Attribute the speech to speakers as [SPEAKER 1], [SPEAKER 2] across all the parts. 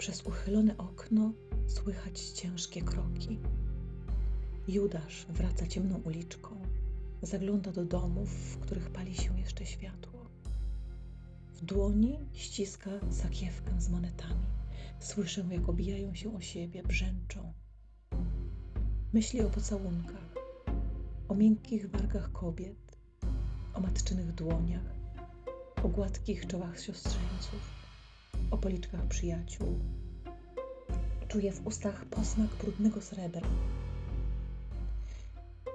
[SPEAKER 1] Przez uchylone okno słychać ciężkie kroki. Judasz wraca ciemną uliczką, zagląda do domów, w których pali się jeszcze światło. W dłoni ściska sakiewkę z monetami. Słyszę, jak obijają się o siebie, brzęczą. Myśli o pocałunkach, o miękkich wargach kobiet, o matczynych dłoniach, o gładkich czołach siostrzeńców, o policzkach przyjaciół. Czuje w ustach posmak brudnego srebra.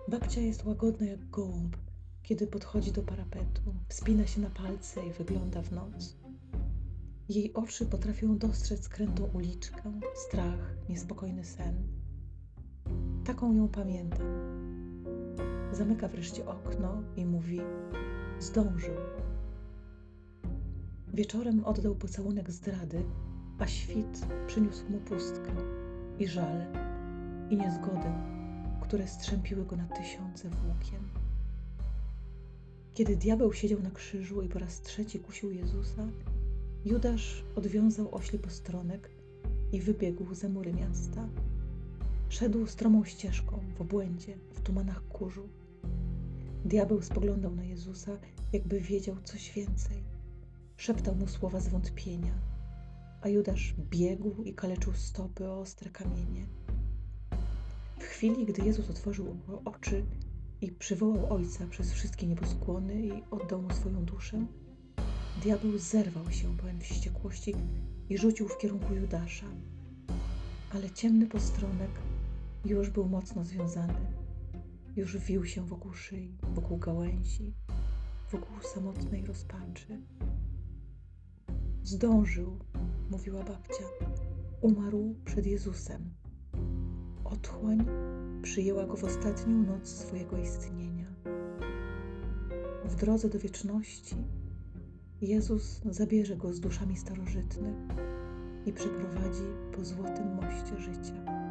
[SPEAKER 1] Babcia jest łagodna jak gołąb, kiedy podchodzi do parapetu, wspina się na palce i wygląda w noc. Jej oczy potrafią dostrzec krętą uliczkę, strach, niespokojny sen. Taką ją pamiętam. Zamyka wreszcie okno i mówi: Zdążył. Wieczorem oddał pocałunek zdrady, a świt przyniósł mu pustkę i żal i niezgodę, które strzępiły go na tysiące włókien. Kiedy diabeł siedział na krzyżu i po raz trzeci kusił Jezusa, Judasz odwiązał ośli postronek i wybiegł za mury miasta. Szedł stromą ścieżką w obłędzie, w tumanach kurzu. Diabeł spoglądał na Jezusa, jakby wiedział coś więcej. Szeptał mu słowa zwątpienia, a Judasz biegł i kaleczył stopy o ostre kamienie. W chwili, gdy Jezus otworzył oczy i przywołał Ojca przez wszystkie nieboskłony i oddał mu swoją duszę, diabeł zerwał się pełen wściekłości i rzucił w kierunku Judasza. Ale ciemny postronek już był mocno związany. Już wił się wokół szyi, wokół gałęzi, wokół samotnej rozpaczy. Zdążył, mówiła babcia. Umarł przed Jezusem. Otchłań przyjęła go w ostatnią noc swojego istnienia. W drodze do wieczności Jezus zabierze go z duszami starożytnych i przeprowadzi po złotym moście życia.